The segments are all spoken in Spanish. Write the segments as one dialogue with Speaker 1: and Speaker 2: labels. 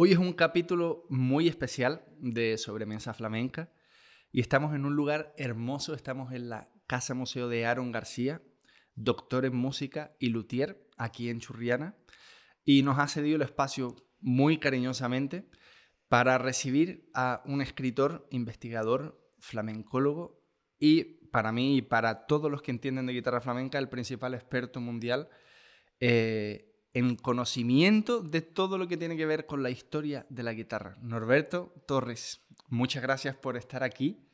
Speaker 1: Hoy es un capítulo muy especial de Sobremesa Flamenca y estamos en un lugar hermoso, estamos en la Casa Museo de Aaron García, doctor en música y luthier aquí en Churriana, y nos ha cedido el espacio muy cariñosamente para recibir a un escritor, investigador, flamencólogo y para mí y para todos los que entienden de guitarra flamenca, el principal experto mundial eh, en conocimiento de todo lo que tiene que ver con la historia de la guitarra. Norberto Torres, muchas gracias por estar aquí.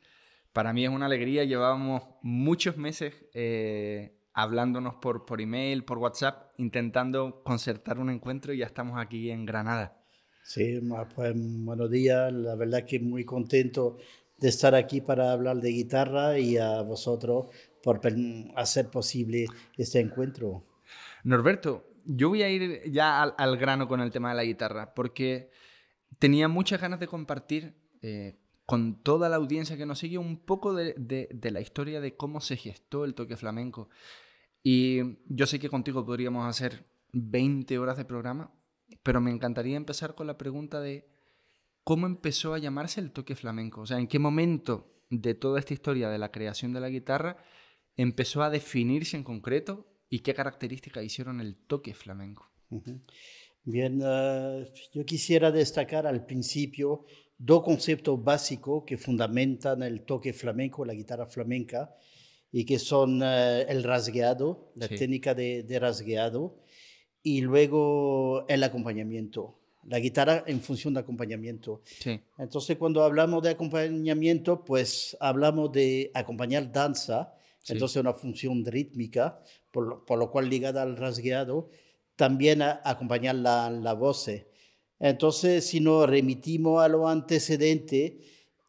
Speaker 1: Para mí es una alegría, llevábamos muchos meses eh, hablándonos por, por email, por WhatsApp, intentando concertar un encuentro y ya estamos aquí en Granada.
Speaker 2: Sí, pues buenos días, la verdad que muy contento de estar aquí para hablar de guitarra y a vosotros por hacer posible este encuentro.
Speaker 1: Norberto, yo voy a ir ya al, grano con el tema de la guitarra, porque tenía muchas ganas de compartir eh, con toda la audiencia que nos sigue un poco de, la historia de cómo se gestó el toque flamenco. Y yo sé que contigo podríamos hacer 20 horas de programa, pero me encantaría empezar con la pregunta de cómo empezó a llamarse el toque flamenco. O sea, en qué momento de toda esta historia de la creación de la guitarra empezó a definirse en concreto y qué características hicieron el toque flamenco.
Speaker 2: Bien, eh, yo quisiera destacar al principio dos conceptos básicos que fundamentan el toque flamenco, la guitarra flamenca, y que son eh, el rasgueado, la técnica de, de, rasgueado, y luego el acompañamiento. La guitarra en función de acompañamiento. Sí. Entonces, cuando hablamos de acompañamiento, pues hablamos de acompañar danza, entonces una función rítmica, por lo, cual ligada al rasgueado, también a, acompañar la, la voz. Entonces, si nos remitimos a lo antecedente,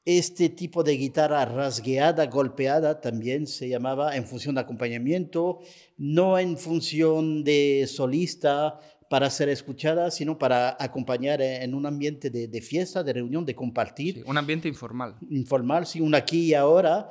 Speaker 2: este tipo de guitarra rasgueada, golpeada, también se llamaba en función de acompañamiento, no en función de solista para ser escuchada, sino para acompañar en un ambiente de, fiesta, de reunión, de compartir.
Speaker 1: un ambiente informal.
Speaker 2: Informal, sí, un aquí y ahora,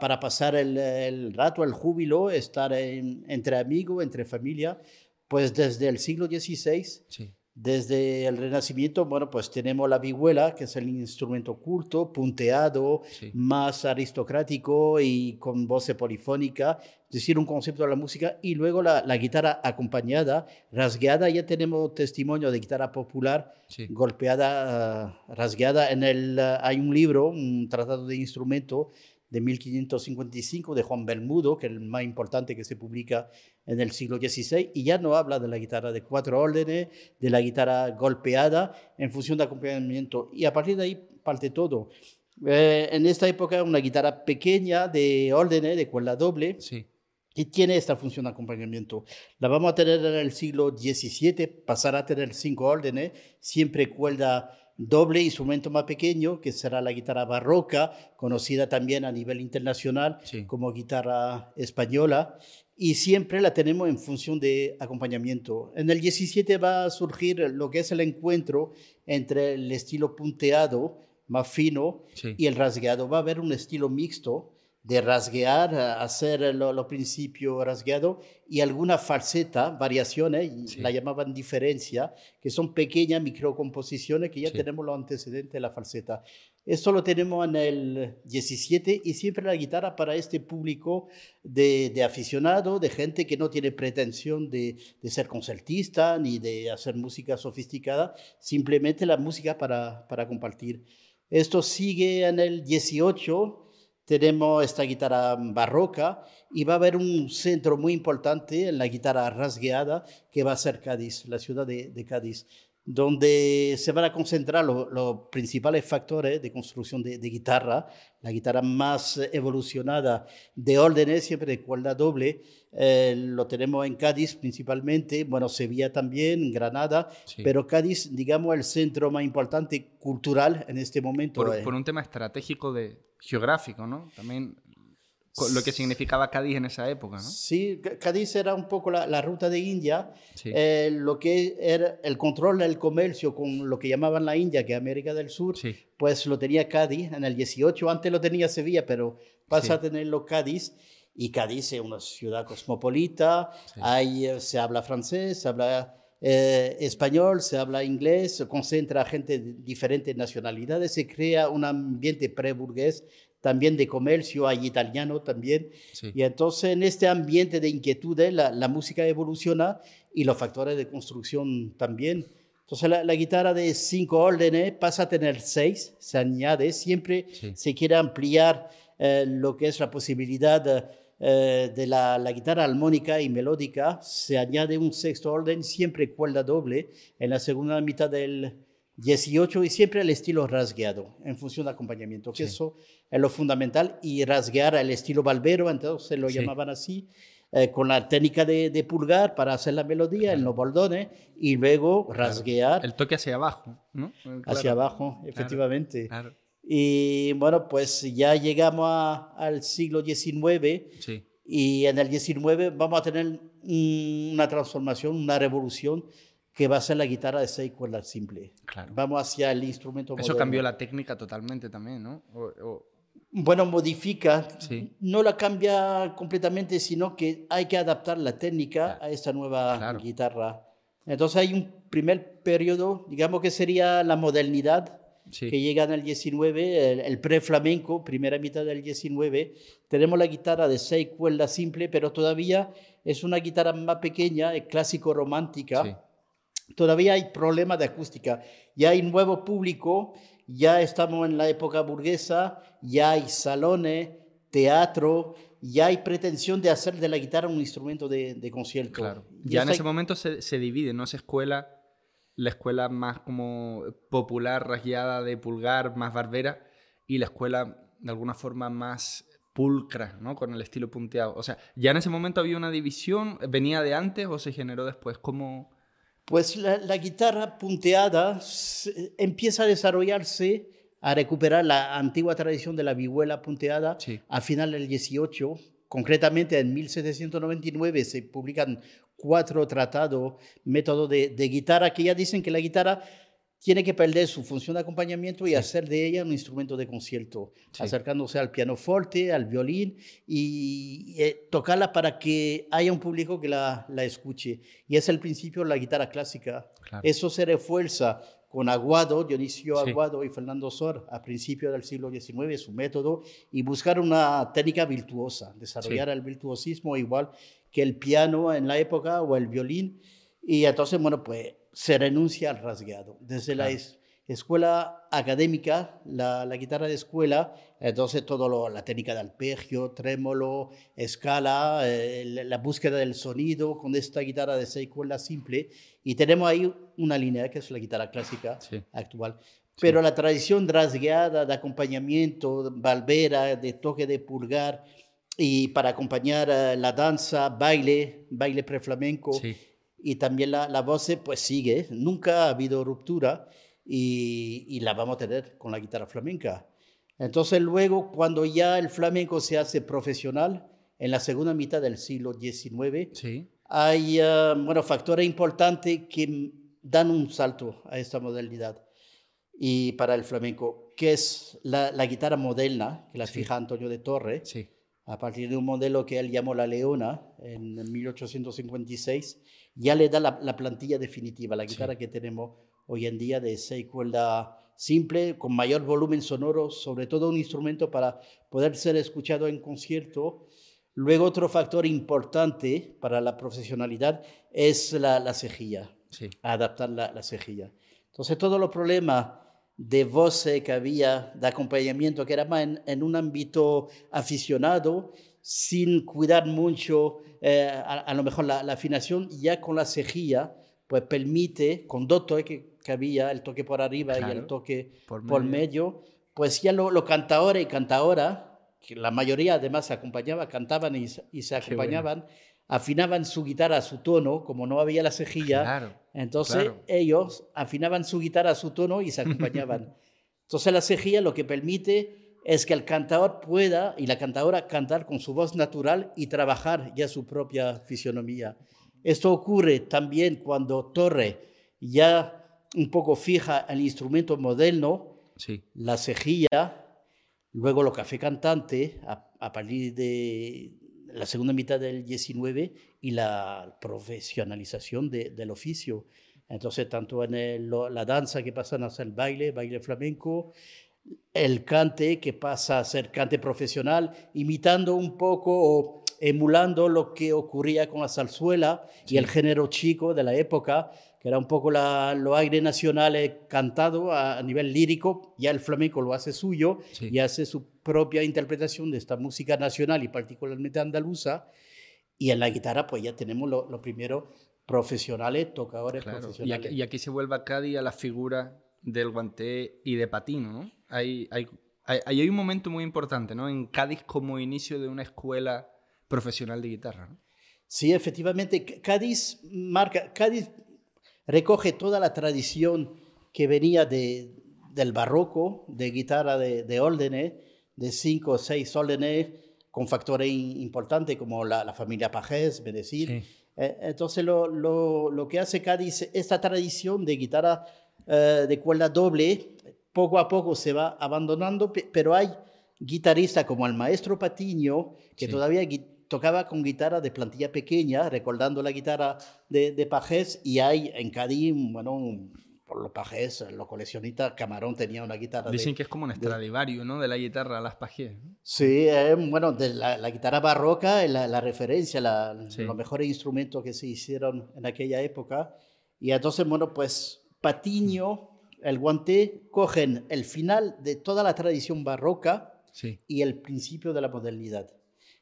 Speaker 2: para pasar el, rato, el júbilo, estar entre amigos, entre familia. Pues desde el siglo XVI sí. Desde el Renacimiento, bueno, pues tenemos la vihuela, que es el instrumento culto, punteado, más aristocrático y con voz polifónica, es decir, un concepto de la música, y luego la, guitarra acompañada, rasgueada, ya tenemos testimonio de guitarra popular, golpeada, rasgueada. En el, hay un libro, un tratado de instrumento de 1555 de Juan Bermudo, que es el más importante que se publica en el siglo XVI, y ya no habla de la guitarra de cuatro órdenes, de la guitarra golpeada en función de acompañamiento, y a partir de ahí parte todo. Eh, en esta época una guitarra pequeña de órdenes, de cuerda doble, sí. y tiene esta función de acompañamiento. La vamos a tener en el siglo XVII, pasará a tener cinco órdenes, siempre cuerda doble instrumento más pequeño, que será la guitarra barroca, conocida también a nivel internacional como guitarra española, y siempre la tenemos en función de acompañamiento. En el 17 va a surgir lo que es el encuentro entre el estilo punteado, más fino, y el rasgueado. Va a haber un estilo mixto de rasguear, hacer los principios rasgueado y alguna falseta, variaciones, la llamaban diferencia, que son pequeñas microcomposiciones que ya tenemos los antecedentes de la falseta. Esto lo tenemos en el 17 y siempre la guitarra para este público de, de aficionado, de gente que no tiene pretensión de, de, ser concertista ni de hacer música sofisticada, simplemente la música para, para compartir. Esto sigue en el 18 tenemos esta guitarra barroca y va a haber un centro muy importante en la guitarra rasgueada que va a ser Cádiz, la ciudad de, Cádiz, donde se van a concentrar los principales factores de construcción de, guitarra, la guitarra más evolucionada de órdenes, siempre de cuerda doble, eh, lo tenemos en Cádiz principalmente, bueno, Sevilla también, Granada, pero Cádiz, digamos, el centro más importante cultural en este momento.
Speaker 1: Por, por un tema estratégico de, geográfico, ¿no? También lo que significaba Cádiz en esa época, ¿no?
Speaker 2: Sí, Cádiz era un poco la, ruta de India, eh, lo que era el control del comercio con lo que llamaban la India, que es América del Sur, pues lo tenía Cádiz en el 18, antes lo tenía Sevilla, pero pasa a tenerlo Cádiz, y Cádiz es una ciudad cosmopolita, ahí eh, se habla francés, se habla eh, español, se habla inglés, se concentra gente de diferentes nacionalidades, se crea un ambiente pre-burgués, también de comercio, hay italiano también. Y entonces en este ambiente de inquietudes la, la, música evoluciona y los factores de construcción también. Entonces la, guitarra de cinco órdenes pasa a tener seis, se añade, siempre se quiere ampliar eh, lo que es la posibilidad eh, de la, guitarra armónica y melódica, se añade un sexto orden, siempre cuerda doble, en la segunda mitad del 18 y siempre el estilo rasgueado, en función de acompañamiento, que eso es lo fundamental, y rasguear el estilo balbero, entonces lo llamaban así, eh, con la técnica de, pulgar para hacer la melodía en los bordones y luego rasguear.
Speaker 1: El toque hacia abajo, ¿no?
Speaker 2: Hacia abajo, efectivamente. Y bueno, pues ya llegamos al siglo XIX sí. y en el XIX vamos a tener una transformación, una revolución que va a ser la guitarra de seis cuerdas simple. Claro. Vamos hacia el instrumento
Speaker 1: Eso cambió la técnica totalmente también, ¿no? o
Speaker 2: bueno, modifica, no la cambia completamente, sino que hay que adaptar la técnica a esta nueva guitarra. Entonces hay un primer periodo, digamos que sería la modernidad, que llega en el 19, el, el pre-flamenco, primera mitad del 19. Tenemos la guitarra de seis cuerdas simple, pero todavía es una guitarra más pequeña, es clásico romántica. Todavía hay problemas de acústica. Ya hay nuevo público ya estamos en la época burguesa, ya hay salones, teatro, ya hay pretensión de hacer de la guitarra un instrumento de, concierto.
Speaker 1: Claro. Ya, en ese momento se, se, divide, ¿no? Se escuela, la escuela más como popular, rasgueada de pulgar, más barbera, y la escuela de alguna forma más pulcra, ¿no? Con el estilo punteado. O sea, ¿ya en ese momento había una división? ¿Venía de antes o se generó después? ¿Cómo...?
Speaker 2: Pues la, guitarra punteada empieza a desarrollarse, a recuperar la antigua tradición de la vihuela punteada a final del 18. Concretamente, en 1799 se publican cuatro tratados, métodos de, de guitarra, que ya dicen que la guitarra tiene que perder su función de acompañamiento y hacer de ella un instrumento de concierto, acercándose al pianoforte, al violín y, eh, tocarla para que haya un público que la, la, escuche. Y es el principio de la guitarra clásica. Eso se refuerza con Aguado, Dionisio Aguado y Fernando Sor a principios del siglo XIX, su método, y buscar una técnica virtuosa, desarrollar el virtuosismo igual que el piano en la época o el violín. Y entonces, bueno, pues se renuncia al rasgueado. Desde la escuela académica, la, guitarra de escuela, entonces todo la técnica de arpegio, trémolo, escala, eh, la, búsqueda del sonido con esta guitarra de seis cuerdas simple. Y tenemos ahí una línea que es la guitarra clásica actual. Pero la tradición rasgueada de acompañamiento, valvera, de toque de pulgar, y para acompañar la danza, baile, baile preflamenco, sí y también la, la voz pues sigue, nunca ha habido ruptura y, y, la vamos a tener con la guitarra flamenca. Entonces luego, cuando ya el flamenco se hace profesional, en la segunda mitad del siglo XIX, sí. hay uh, bueno, factores importantes que dan un salto a esta modalidad y para el flamenco, que es la, la guitarra moderna, que la fija Antonio de Torre, sí. a partir de un modelo que él llamó la Leona en 1856 ya le da la, plantilla definitiva, la guitarra que tenemos hoy en día de seis cuerdas simple, con mayor volumen sonoro, sobre todo un instrumento para poder ser escuchado en concierto. Luego otro factor importante para la profesionalidad es la, cejilla, adaptar la, cejilla. Entonces todos los problemas de voz que había, de acompañamiento, que era más en un ámbito aficionado, sin cuidar mucho eh, a, lo mejor la, afinación, ya con la cejilla, pues permite, con dos toques que había, el toque por arriba y el toque por medio, pues ya los lo cantadores y cantadoras, que la mayoría además se acompañaba, cantaban y, se acompañaban, afinaban su guitarra a su tono, como no había la cejilla, entonces ellos afinaban su guitarra a su tono y se acompañaban. entonces la cejilla lo que permite es que el cantador pueda y la cantadora cantar con su voz natural y trabajar ya su propia fisionomía. Esto ocurre también cuando Torre ya un poco fija el instrumento moderno, la cejilla, luego lo café cantante a, partir de la segunda mitad del 19 y la profesionalización del oficio. Entonces, tanto en la danza que pasan a ser el baile, baile flamenco, el cante que pasa a ser cante profesional, imitando un poco o emulando lo que ocurría con la zarzuela y el género chico de la época, que era un poco la, lo aire nacional cantado a, nivel lírico, ya el flamenco lo hace suyo y hace su propia interpretación de esta música nacional y particularmente andaluza, y en la guitarra pues ya tenemos lo, lo primero profesionales, tocadores profesionales.
Speaker 1: Y aquí, se vuelve a Cádiz a la figura del guante y de patino, ¿no? Hay, hay, hay, hay, un momento muy importante, ¿no? En Cádiz como inicio de una escuela profesional de guitarra, ¿no?
Speaker 2: Sí, efectivamente. Cádiz marca, Cádiz recoge toda la tradición que venía de, del barroco, de guitarra de, de órdenes, de cinco o seis órdenes, con factores importantes como la, la familia Pajés, es decir, eh, entonces, lo, lo, lo, que hace Cádiz, esta tradición de guitarra eh, de cuerda doble, poco a poco se va abandonando, pero hay guitarristas como el maestro Patiño, que todavía tocaba con guitarra de plantilla pequeña, recordando la guitarra de, de Pajés, y hay en Cádiz, bueno, por los pajés, los coleccionistas, Camarón tenía una guitarra.
Speaker 1: Dicen que es como un Stradivarius, ¿no? De la guitarra, las pajés.
Speaker 2: Sí, bueno, de la, guitarra barroca, la, la referencia, los mejores instrumentos que se hicieron en aquella época. Y entonces, bueno, pues Patiño, el guante, cogen el final de toda la tradición barroca y el principio de la modernidad.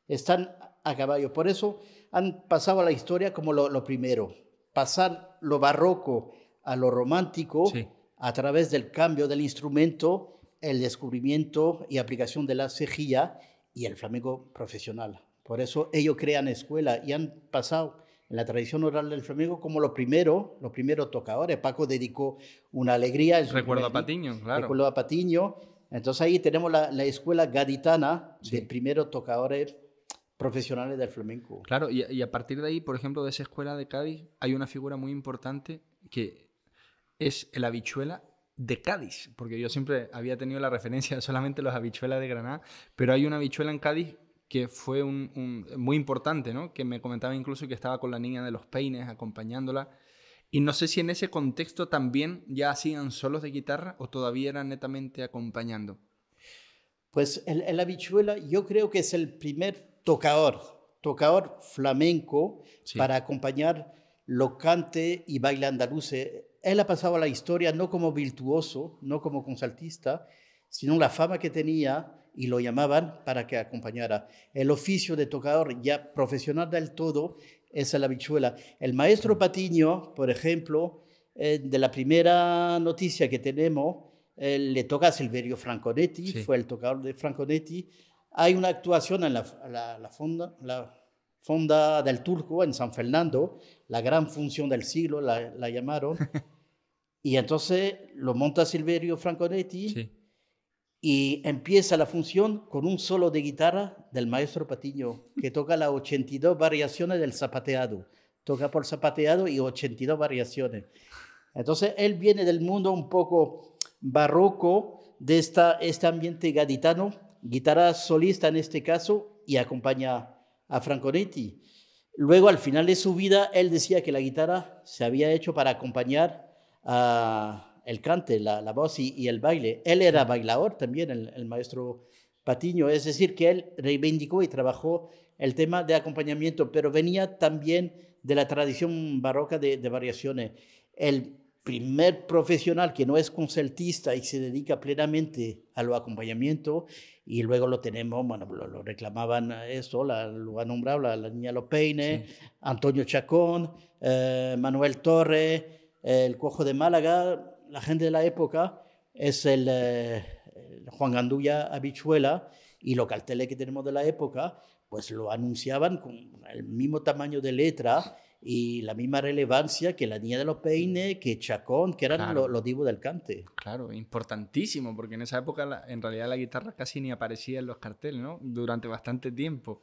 Speaker 2: Están a caballo. Por eso han pasado a la historia como lo, lo primero. Pasar lo barroco a lo romántico a través del cambio del instrumento, el descubrimiento y aplicación de la cejilla y el flamenco profesional. Por eso ellos crean escuela y han pasado en la tradición oral del flamenco como lo primero, los primeros tocadores. Paco dedicó una alegría.
Speaker 1: Recuerdo a Patiño, claro.
Speaker 2: Recuerdo a Patiño. Entonces ahí tenemos la, escuela gaditana de primeros tocadores profesionales del flamenco.
Speaker 1: Claro, y, y, a partir de ahí, por ejemplo, de esa escuela de Cádiz, hay una figura muy importante que es el habichuela de Cádiz, porque yo siempre había tenido la referencia solamente los habichuelas de Granada, pero hay una habichuela en Cádiz que fue un, muy importante, ¿no? que me comentaba incluso que estaba con la niña de los peines acompañándola. Y no sé si en ese contexto también ya hacían solos de guitarra o todavía eran netamente acompañando.
Speaker 2: Pues el, habichuela yo creo que es el primer tocador, tocador flamenco para acompañar lo cante y baile andaluz él ha pasado a la historia no como virtuoso, no como concertista, sino la fama que tenía y lo llamaban para que acompañara. El oficio de tocador ya profesional del todo es la bichuela. El maestro Patiño, por ejemplo, eh, de la primera noticia que tenemos, le toca a Silverio Franconetti, fue el tocador de Franconetti. Hay una actuación en la, la, fonda, la fonda del Turco en San Fernando, la gran función del siglo, la, la llamaron. Y entonces lo monta Silverio Franconetti y empieza la función con un solo de guitarra del maestro Patiño, que toca las 82 variaciones del zapateado. Toca por zapateado y 82 variaciones. Entonces él viene del mundo un poco barroco, de esta, este ambiente gaditano, guitarra solista en este caso, y acompaña a Franconetti. Luego, al final de su vida, él decía que la guitarra se había hecho para acompañar el cante, la, voz y, el baile. Él era bailador también, el, maestro Patiño, es decir, que él reivindicó y trabajó el tema de acompañamiento, pero venía también de la tradición barroca de, variaciones. El primer profesional que no es concertista y se dedica plenamente a lo acompañamiento, y luego lo tenemos, bueno, lo, reclamaban eso, la, lo ha nombrado la, niña Lopeine, Antonio Chacón, eh, Manuel Torre, el cojo de Málaga, la gente de la época, es el, eh, Juan Gandulla Habichuela y los carteles que tenemos de la época, pues lo anunciaban con el mismo tamaño de letra y la misma relevancia que la Niña de los Peines, que Chacón, que eran los, divos del cante.
Speaker 1: Claro, importantísimo, porque en esa época en realidad la guitarra casi ni aparecía en los carteles, ¿no? Durante bastante tiempo.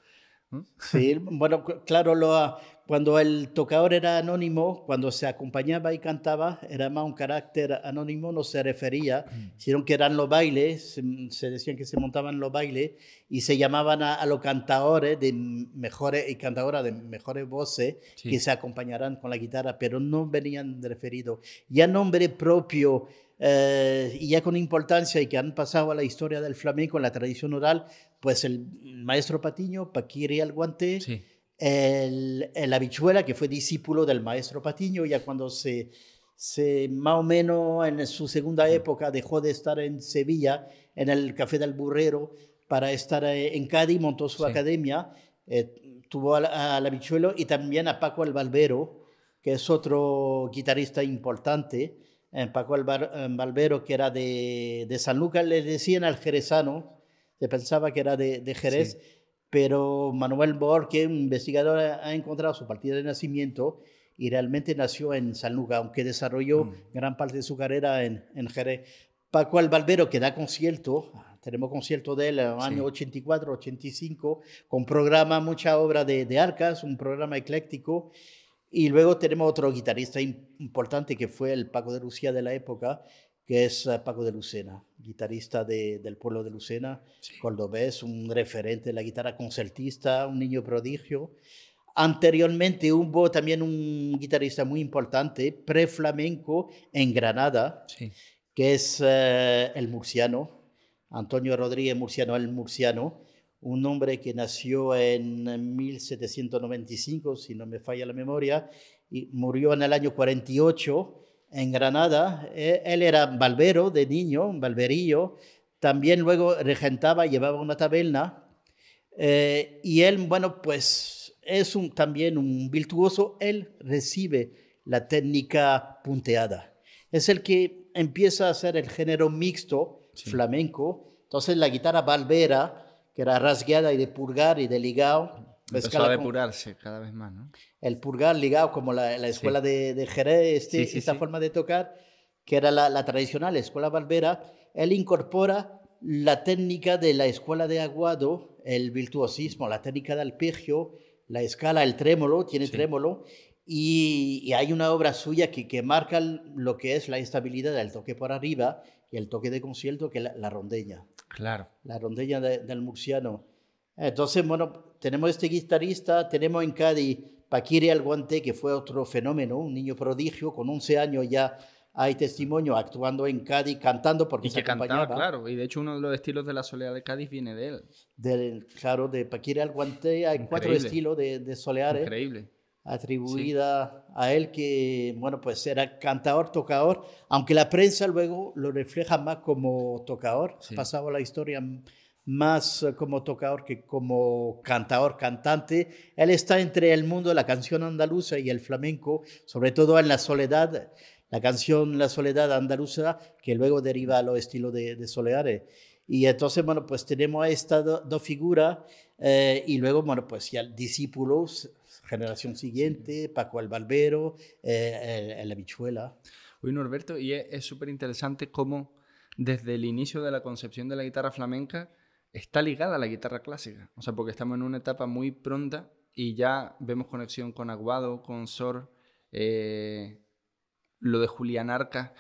Speaker 2: Sí, bueno, claro, lo, cuando el tocador era anónimo, cuando se acompañaba y cantaba, era más un carácter anónimo, no se refería, sino que eran los bailes, se, decían que se montaban los bailes y se llamaban a, los cantadores de mejores y cantadoras de mejores voces que se acompañarán con la guitarra, pero no venían referidos. Ya nombre propio eh, y ya con importancia y que han pasado a la historia del flamenco, en la tradición oral, pues el maestro Patiño, Paquiri Alguante, el, el habichuela, que fue discípulo del maestro Patiño, ya cuando se, se, más o menos en su segunda época dejó de estar en Sevilla, en el Café del Burrero, para estar eh, en Cádiz, montó su academia, eh, tuvo al, al habichuelo y también a Paco Albalbero, que es otro guitarrista importante, en Paco Balbero, que era de, de, San Lucas, le decían al jerezano, se pensaba que era de, de Jerez, pero Manuel Borque, un investigador, ha encontrado su partida de nacimiento y realmente nació en San Lucas, aunque desarrolló mm. gran parte de su carrera en, en Jerez. Paco Albalbero, que da concierto, tenemos concierto de él en el año 84, 85, con programa, mucha obra de, de Arcas, un programa ecléctico, y luego tenemos otro guitarrista importante que fue el Paco de Lucía de la época, que es eh, Paco de Lucena, guitarrista del pueblo de Lucena, sí. cordobés, un referente de la guitarra concertista, un niño prodigio. Anteriormente hubo también un guitarrista muy importante, pre-flamenco, en Granada, que es eh, el murciano, Antonio Rodríguez Murciano, el murciano, un hombre que nació en 1795, si no me falla la memoria, y murió en el año 48 en Granada. E, él era balbero de niño, un balberillo. También luego regentaba, llevaba una taberna. Eh, y él, bueno, pues es un, también un virtuoso. Él recibe la técnica punteada. Es el que empieza a hacer el género mixto flamenco. Entonces la guitarra balbera que era rasgueada y de purgar y de ligado.
Speaker 1: Empezó a depurarse cada vez más, ¿no?
Speaker 2: El purgar ligado, como la, la escuela de, de, Jerez, este, esta forma de tocar, que era la, la, tradicional escuela barbera, él incorpora la técnica de la escuela de Aguado, el virtuosismo, la técnica de alpegio, la escala, el trémolo, tiene trémolo, y, y, hay una obra suya que, que marca lo que es la estabilidad del toque por arriba y el toque de concierto, que es la, rondeña.
Speaker 1: Claro.
Speaker 2: La rondeña del murciano. Entonces, bueno, tenemos este guitarrista, tenemos en Cádiz Paquiri Alguante, que fue otro fenómeno, un niño prodigio, con 11 años ya hay testimonio actuando en Cádiz, cantando porque y
Speaker 1: se que cantaba, claro, y de hecho uno de los estilos de la soleá de Cádiz viene de él.
Speaker 2: Del, claro, de Paquiri Alguante hay cuatro estilos de, de soleares.
Speaker 1: Increíble
Speaker 2: atribuida a él que, bueno, pues era cantador, tocador, aunque la prensa luego lo refleja más como tocador, ha pasaba la historia más como tocador que como cantador, cantante. Él está entre el mundo de la canción andaluza y el flamenco, sobre todo en la soledad, la canción La Soledad Andaluza, que luego deriva a los estilos de, de. Y entonces, bueno, pues tenemos a estas dos figuras eh, y luego, bueno, pues ya discípulos generación siguiente, Paco Albalbero, eh, el, la bichuela.
Speaker 1: Uy, Norberto, y es súper interesante cómo desde el inicio de la concepción de la guitarra flamenca está ligada a la guitarra clásica. O sea, porque estamos en una etapa muy pronta y ya vemos conexión con Aguado, con Sor, eh, lo de Julián Arca.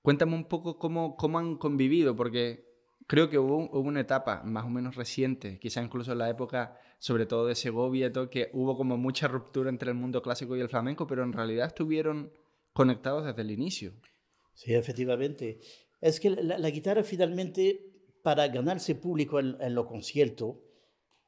Speaker 1: Cuéntame un poco cómo, cómo han convivido, porque creo que hubo, hubo, una etapa más o menos reciente, quizá incluso en la época sobre todo de Segovia, todo, que hubo como mucha ruptura entre el mundo clásico y el flamenco, pero en realidad estuvieron conectados desde el inicio.
Speaker 2: Sí, efectivamente. Es que la, guitarra finalmente, para ganarse público en, en lo concierto,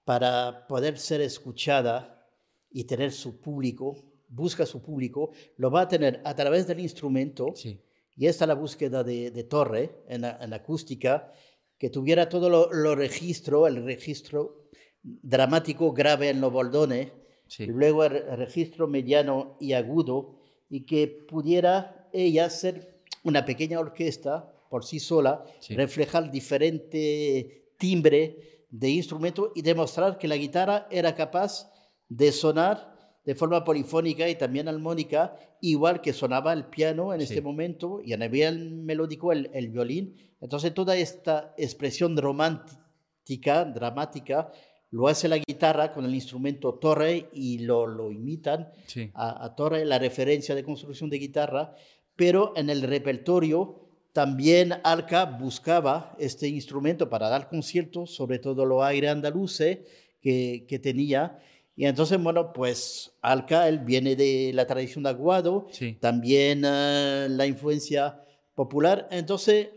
Speaker 2: para poder ser escuchada y tener su público, busca su público, lo va a tener a través del instrumento. Sí. Y esta es la búsqueda de, de Torre en la, en acústica, que tuviera todo lo, lo registro, el registro dramático grave en los boldones, luego el registro mediano y agudo, y que pudiera ella ser una pequeña orquesta por sí sola, reflejar diferente timbre de instrumento y demostrar que la guitarra era capaz de sonar de forma polifónica y también armónica, igual que sonaba el piano en este momento y a nivel melódico el, el violín. Entonces toda esta expresión romántica, dramática, lo hace la guitarra con el instrumento torre y lo, lo imitan a, torre, la referencia de construcción de guitarra, pero en el repertorio también Alca buscaba este instrumento para dar conciertos, sobre todo los aire andaluces que, que tenía. Y entonces, bueno, pues Alca, él viene de la tradición de Aguado, también eh, la influencia popular. Entonces,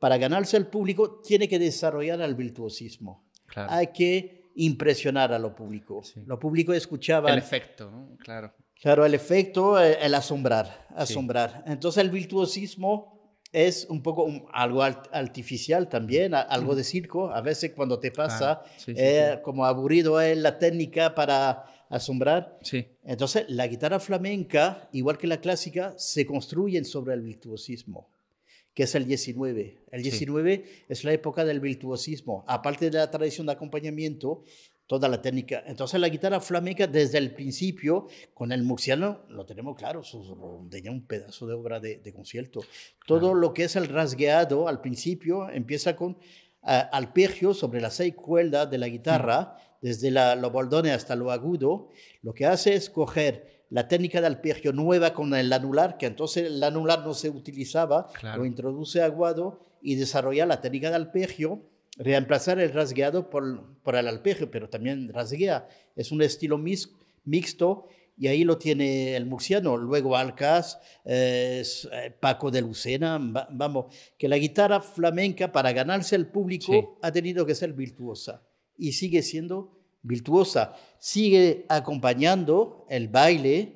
Speaker 2: para ganarse al público, tiene que desarrollar el virtuosismo. Hay que impresionar a lo público. Lo público escuchaba...
Speaker 1: El efecto, ¿no? Claro.
Speaker 2: Claro, el efecto, eh, el asombrar, asombrar. Entonces el virtuosismo es un poco algo artificial también, algo de circo. A veces cuando te pasa, eh, como aburrido es la técnica para asombrar.
Speaker 1: Sí.
Speaker 2: Entonces la guitarra flamenca, igual que la clásica, se construyen sobre el virtuosismo que es el 19. El 19 es la época del virtuosismo. Aparte de la tradición de acompañamiento, toda la técnica. Entonces la guitarra flamenca desde el principio, con el murciano, lo tenemos claro, tenía un pedazo de obra de, concierto. Todo lo que es el rasgueado al principio empieza con uh, sobre las seis cuerdas de la guitarra, desde la, los bordones hasta lo agudo. Lo que hace es coger la técnica de alpegio nueva con el anular, que entonces el anular no se utilizaba, lo introduce aguado y desarrolla la técnica de alpegio, reemplazar el rasgueado por, por el alpegio, pero también rasguea. Es un estilo mixto y ahí lo tiene el murciano. Luego Alcas, eh, Paco de Lucena, vamos, que la guitarra flamenca para ganarse el público ha tenido que ser virtuosa y sigue siendo virtuosa, sigue acompañando el baile,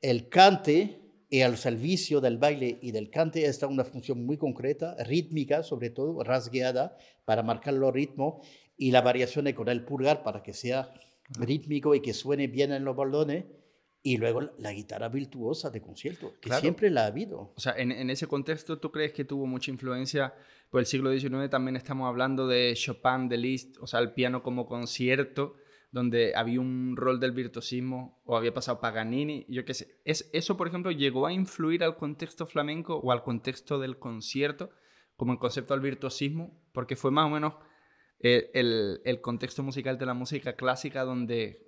Speaker 2: el cante y al servicio del baile y del cante está una función muy concreta, rítmica sobre todo, rasgueada para marcar los ritmos y la variación con el pulgar para que sea rítmico y que suene bien en los baldones. Y luego la guitarra virtuosa de concierto, que siempre la ha habido.
Speaker 1: O sea, en, en, ese contexto, ¿tú crees que tuvo mucha influencia? Por el siglo XIX también estamos hablando de Chopin, de Liszt, o sea, el piano como concierto donde había un rol del virtuosismo o había pasado Paganini, yo qué sé. ¿Es, ¿Eso, por ejemplo, llegó a influir al contexto flamenco o al contexto del concierto como el concepto del virtuosismo? Porque fue más o menos eh, el, contexto musical de la música clásica donde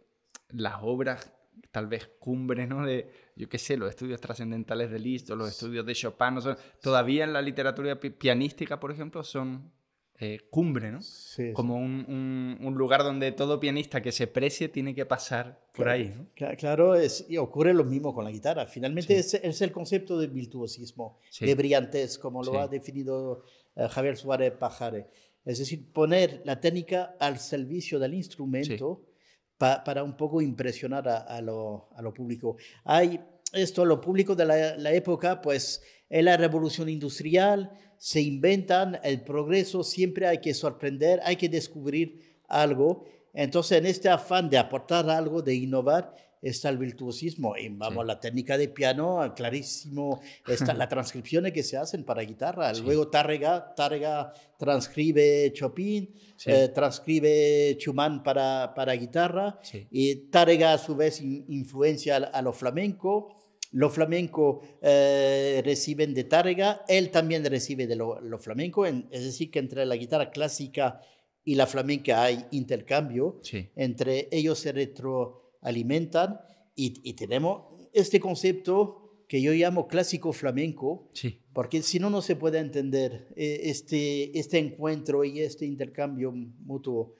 Speaker 1: las obras tal vez cumbre, ¿no? De, yo qué sé, los estudios trascendentales de Liszt o los estudios de Chopin, todavía en la literatura pianística, por ejemplo, son eh, cumbre, ¿no? Como un, un, lugar donde todo pianista que se precie tiene que pasar por ahí, ¿no?
Speaker 2: Claro, es, y ocurre lo mismo con la guitarra. Finalmente es, es, el concepto de virtuosismo, de brillantez, como lo ha definido eh, Javier Suárez Pajare. Es decir, poner la técnica al servicio del instrumento para un poco impresionar a, a, lo, a, lo, público. Hay esto, lo público de la, la época, pues, es la revolución industrial, se inventan, el progreso siempre hay que sorprender, hay que descubrir algo. Entonces, en este afán de aportar algo, de innovar, está el virtuosismo. Y vamos, la técnica de piano, clarísimo, está las transcripciones que se hacen para guitarra. Luego Tárrega, Tárrega transcribe Chopin, eh, transcribe Schumann para, para guitarra, y Tárrega a su vez influencia a lo flamenco. Los flamencos eh, reciben de Tárrega, él también recibe de lo, flamenco, es decir, que entre la guitarra clásica y la flamenca hay intercambio, entre ellos se retroalimentan y, tenemos este concepto que yo llamo clásico flamenco, porque si no, no se puede entender eh, este, este encuentro y este intercambio mutuo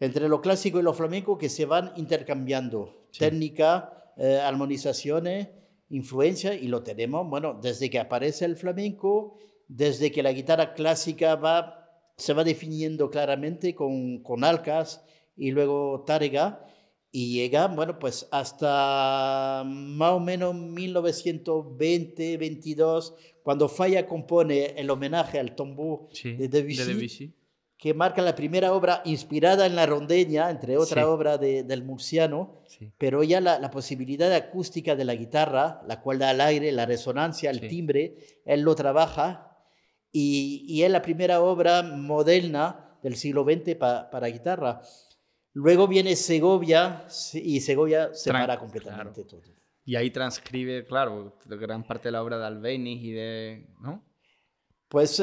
Speaker 2: entre lo clásico y lo flamenco que se van intercambiando. Técnica, eh, armonizaciones, influencia, y lo tenemos, bueno, desde que aparece el flamenco, desde que la guitarra clásica va, se va definiendo claramente con, con Alcas y luego Tárrega, y llega, bueno, pues hasta más o menos 1920, 22, cuando Falla compone el homenaje al tombo de Debussy, que marca la primera obra inspirada en la rondeña, entre otra obra del murciano, pero ya la, posibilidad acústica de la guitarra, la cual al aire, la resonancia, el timbre, él lo trabaja y, y, es la primera obra moderna del siglo XX para guitarra. Luego viene Segovia y Segovia separa completamente todo.
Speaker 1: Y ahí transcribe, claro, gran parte de la obra de Albéniz y de... ¿no?
Speaker 2: Pues...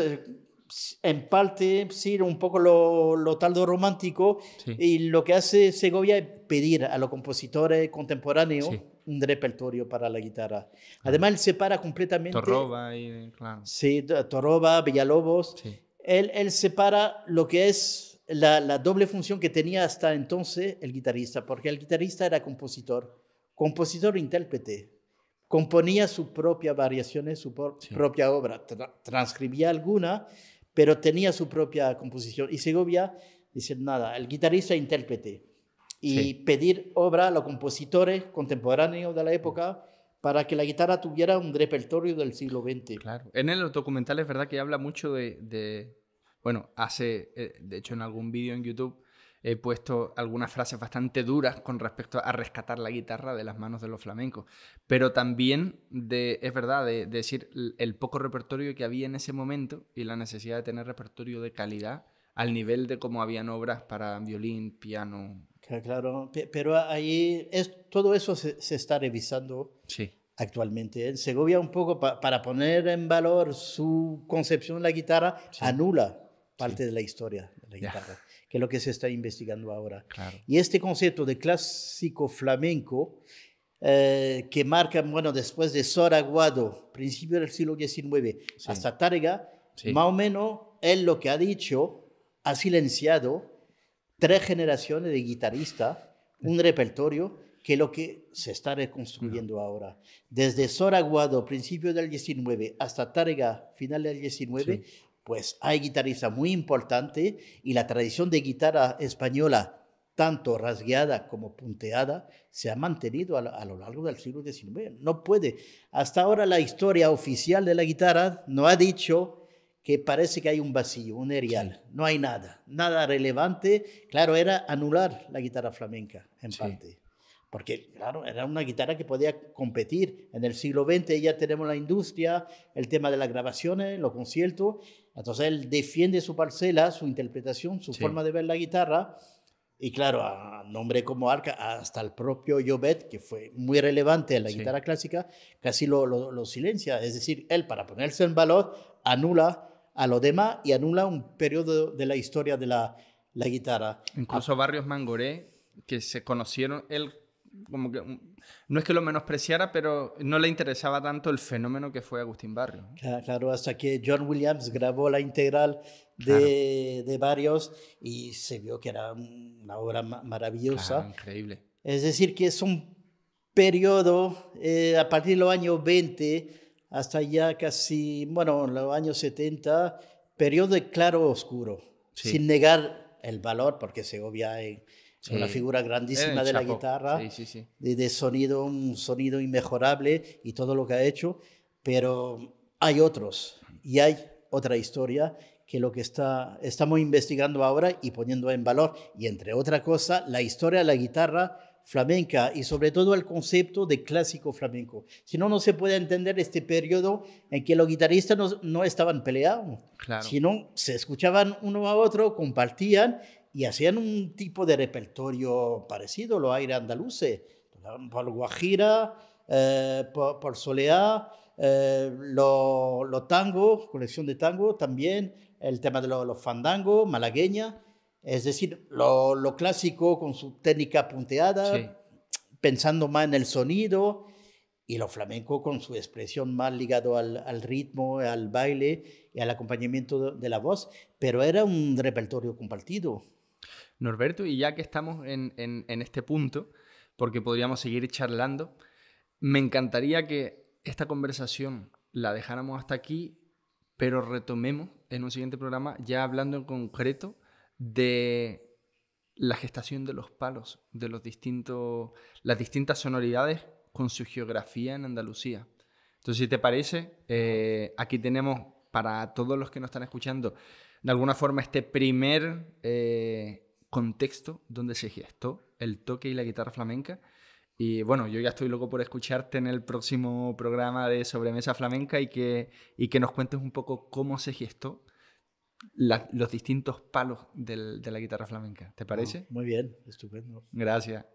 Speaker 2: En parte, sí, un poco lo, lo taldo romántico, y lo que hace Segovia es pedir a los compositores contemporáneos un repertorio para la guitarra. Además, él separa completamente...
Speaker 1: Torroba y... Claro.
Speaker 2: Sí, Torroba, Villalobos. Él, él separa lo que es la, la, doble función que tenía hasta entonces el guitarrista, porque el guitarrista era compositor, compositor intérprete, componía sus propias variaciones, su propia obra, transcribía alguna, pero tenía su propia composición. Y Segovia dice, nada, el guitarrista intérprete, y pedir obra a los compositores contemporáneos de la época para que la guitarra tuviera un repertorio del siglo XX.
Speaker 1: Claro. En el documental es verdad que habla mucho de, de bueno, hace, eh, de hecho en algún vídeo en YouTube he puesto algunas frases bastante duras con respecto a rescatar la guitarra de las manos de los flamencos, pero también de, es verdad, de, decir el poco repertorio que había en ese momento y la necesidad de tener repertorio de calidad al nivel de cómo habían obras para violín, piano.
Speaker 2: Claro, pero ahí es, todo eso se, está revisando actualmente. En Segovia un poco para poner en valor su concepción de la guitarra, anula parte de la historia de la guitarra que es lo que se está investigando ahora. Y este concepto de clásico flamenco, eh, que marca, bueno, después de Soraguado, principio del siglo XIX, hasta Tárrega, más o menos él lo que ha dicho ha silenciado tres generaciones de guitarristas, un repertorio que es lo que se está reconstruyendo ahora. Desde Soraguado, principio del XIX, hasta Tárrega, final del XIX, pues hay guitarristas muy importantes y la tradición de guitarra española, tanto rasgueada como punteada, se ha mantenido a, lo largo del siglo XIX. No puede. Hasta ahora la historia oficial de la guitarra no ha dicho que parece que hay un vacío, un erial. No hay nada, nada relevante. Claro, era anular la guitarra flamenca, en parte porque claro, era una guitarra que podía competir. En el siglo XX ya tenemos la industria, el tema de las grabaciones, los conciertos, entonces él defiende su parcela, su interpretación, su forma de ver la guitarra, y claro, a nombre como Arca, hasta el propio Jobet, que fue muy relevante en la guitarra clásica, casi lo, lo, silencia. Es decir, él para ponerse en valor anula a lo demás y anula un periodo de la historia de la, la guitarra.
Speaker 1: Incluso Barrios Mangoré, que se conocieron, él como que mm, no es que lo menospreciara, pero no le interesaba tanto el fenómeno que fue Agustín Barrio.
Speaker 2: Claro, hasta que John Williams grabó la integral de, de Barrios y se vio que era una obra maravillosa.
Speaker 1: increíble.
Speaker 2: Es decir, que es un periodo eh, a partir de los años 20 hasta ya casi, bueno, los años 70, periodo de claro oscuro, sin negar el valor, porque Segovia en una figura grandísima de la guitarra, De, sonido, un sonido inmejorable y todo lo que ha hecho, pero hay otros y hay otra historia que lo que está, estamos investigando ahora y poniendo en valor, y entre otra cosa, la historia de la guitarra flamenca y sobre todo el concepto de clásico flamenco. Si no, no se puede entender este periodo en que los guitarristas no, no estaban peleados, sino se escuchaban uno a otro, compartían y hacían un tipo de repertorio parecido, los aires andaluces, por Guajira, eh, por, Soleá, eh, los lo tango, colección de tango también, el tema de los fandangos, malagueña, es decir, lo, lo, clásico con su técnica punteada, pensando más en el sonido, y lo flamenco con su expresión más ligado al, al, ritmo, al baile y al acompañamiento de la voz, pero era un repertorio compartido.
Speaker 1: Norberto, y ya que estamos en, este punto, porque podríamos seguir charlando, me encantaría que esta conversación la dejáramos hasta aquí, pero retomemos en un siguiente programa ya hablando en concreto de la gestación de los palos, de los distintos, las distintas sonoridades con su geografía en Andalucía. Entonces, si te parece, eh, aquí tenemos para todos los que nos están escuchando, de alguna forma, este primer eh, contexto donde se gestó el toque y la guitarra flamenca. Y bueno, yo ya estoy loco por escucharte en el próximo programa de Sobremesa Flamenca y que, y que nos cuentes un poco cómo se gestó los distintos palos de la guitarra flamenca. ¿Te parece?
Speaker 2: muy bien, estupendo.
Speaker 1: Gracias.